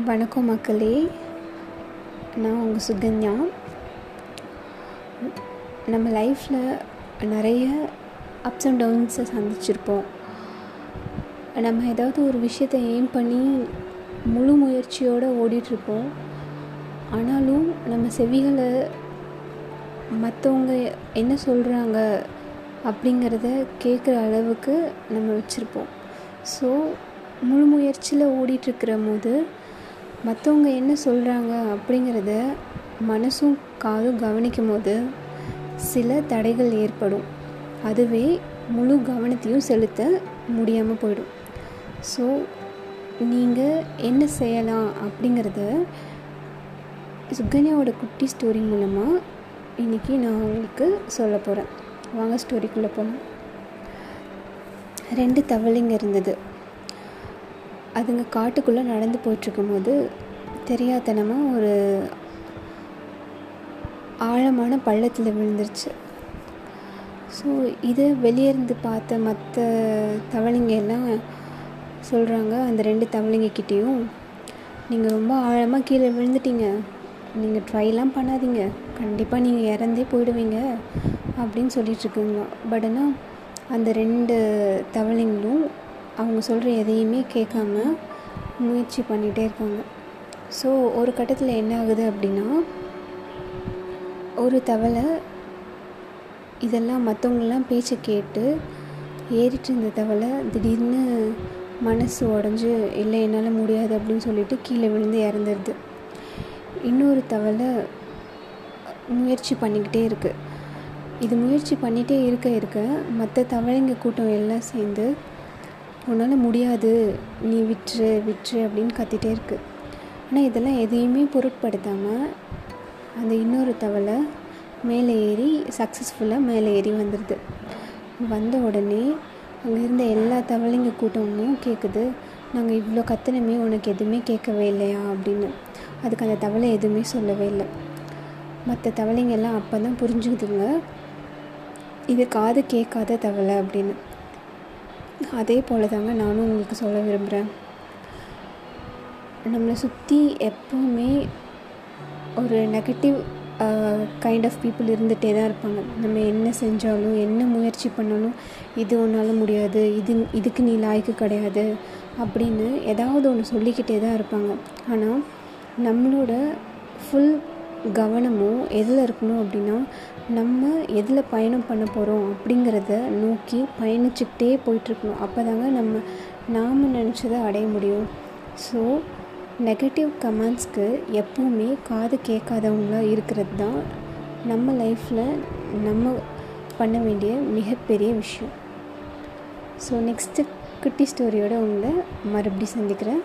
வணக்கம் மக்களே. நான் உங்கள் சுகன்யா. நம்ம லைஃப்பில் நிறைய அப்ஸ் அண்ட் டவுன்ஸை சந்திச்சிருப்போம். நம்ம ஏதாவது ஒரு விஷயத்தை எய்ம் பண்ணி முழு முயற்சியோடு ஓடிட்டுருப்போம். ஆனாலும் நம்ம செவிகளை மற்றவங்க என்ன சொல்கிறாங்க அப்படிங்கிறத கேட்குற அளவுக்கு நம்ம வச்சுருப்போம். ஸோ முழு முயற்சியில் ஓடிட்டுருக்கிற போது மற்றவங்க என்ன சொல்கிறாங்க அப்படிங்கிறத மனசும் காதும் கவனிக்கும் போது சில தடைகள் ஏற்படும். அதுவே முழு கவனத்தையும் செலுத்த முடியாமல் போயிடும். ஸோ நீங்கள் என்ன செய்யலாம் அப்படிங்கிறத சுகன்யாவோட குட்டி ஸ்டோரி மூலமாக இன்றைக்கி நான் உங்களுக்கு சொல்ல போகிறேன் வாங்க ஸ்டோரிக்குள்ளே போகலாம் ரெண்டு தவளைங்க இருந்தது. அதுங்க காட்டுக்குள்ளே நடந்து போயிட்டுருக்கும்போது தெரியாதனமாக ஒரு ஆழமான பள்ளத்தில் விழுந்துருச்சு. ஸோ இதை வெளியே இருந்து பார்த்த மற்ற தவளைங்க எல்லாம் சொல்கிறாங்க அந்த ரெண்டு தவளைங்கக்கிட்டேயும் நீங்கள் ரொம்ப ஆழமாக கீழே விழுந்துட்டீங்க. நீங்கள் ட்ரைலாம் பண்ணாதீங்க. கண்டிப்பாக நீங்கள் இறந்தே போயிடுவீங்க. அப்படின்னு சொல்லிகிட்ருக்குங்க பட் ஆனால் அந்த ரெண்டு தவளைங்களும் அவங்க சொல்கிற எதையுமே கேட்காம முயற்சி பண்ணிகிட்டே இருக்காங்க. ஸோ ஒரு கட்டத்தில் என்ன ஆகுது அப்படின்னா ஒரு தவளை இதெல்லாம் மற்றவங்களாம் பேச்சை கேட்டு ஏறிட்டு இருந்த தவளை திடீர்னு மனசு உடஞ்சி இல்லை என்னால் முடியாது அப்படின்னு சொல்லிட்டு கீழே விழுந்து இறந்துடுது இன்னொரு தவளை முயற்சி பண்ணிக்கிட்டே இருக்குது இது முயற்சி பண்ணிகிட்டே இருக்க இருக்க மற்ற தவளைங்க கூட்டம் எல்லாம் சேர்ந்து உன்னால் முடியாது. நீ விட்டுரு விட்டுரு அப்படின்னு கத்திட்டே இருக்கு. ஆனால் இதெல்லாம் எதையுமே பொருட்படுத்தாமல் அந்த இன்னொரு தவளை மேலே ஏறி சக்ஸஸ்ஃபுல்லாக மேலே ஏறி வந்துடுது வந்த உடனே அங்கே இருந்த எல்லா தவளைங்க கூட்டமும் கேட்குது நாங்கள் இவ்வளோ கத்தனமே உனக்கு எதுவுமே கேட்கவே இல்லையா? அப்படின்னு. அதுக்கு அந்த தவளை எதுவுமே சொல்லவே இல்லை. மற்ற தவளைங்கெல்லாம் அப்போ தான் புரிஞ்சுக்குதுங்க இது காது கேட்காத தவளை அப்படின்னு. அதே போல் தாங்க நானும் உங்களுக்கு சொல்ல விரும்புகிறேன் நம்மளை சுற்றி எப்போவுமே ஒரு நெகட்டிவ் கைண்ட் ஆஃப் பீப்புள் இருந்துகிட்டே தான் இருப்பாங்க. நம்ம என்ன செஞ்சாலும் என்ன முயற்சி பண்ணாலும் இது ஒன்றால் முடியாது இது இதுக்கு நீ லாய்க்கு கிடையாது அப்படின்னு ஏதாவது ஒன்று சொல்லிக்கிட்டே தான் இருப்பாங்க. ஆனால் நம்மளோட ஃபுல் கவனமும் எதில் இருக்கணும் அப்படின்னா நம்ம எதில் பயணம் பண்ண போகிறோம் அப்படிங்கிறத நோக்கி பயணிச்சுக்கிட்டே போயிட்டுருக்கணும். அப்போ தாங்க நம்ம நாம் நினச்சதை அடைய முடியும். ஸோ நெகட்டிவ் கமெண்ட்ஸ்க்கு எப்பவுமே காது கேட்காதவங்களாக இருக்கிறது தான் நம்ம லைஃப்பில் நம்ம பண்ண வேண்டிய மிகப்பெரிய விஷயம். ஸோ நெக்ஸ்ட்டு குட்டி ஸ்டோரியோடு உங்களை மறுபடியும் சந்திக்கிறேன்.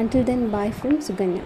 Until then bye from Sukanya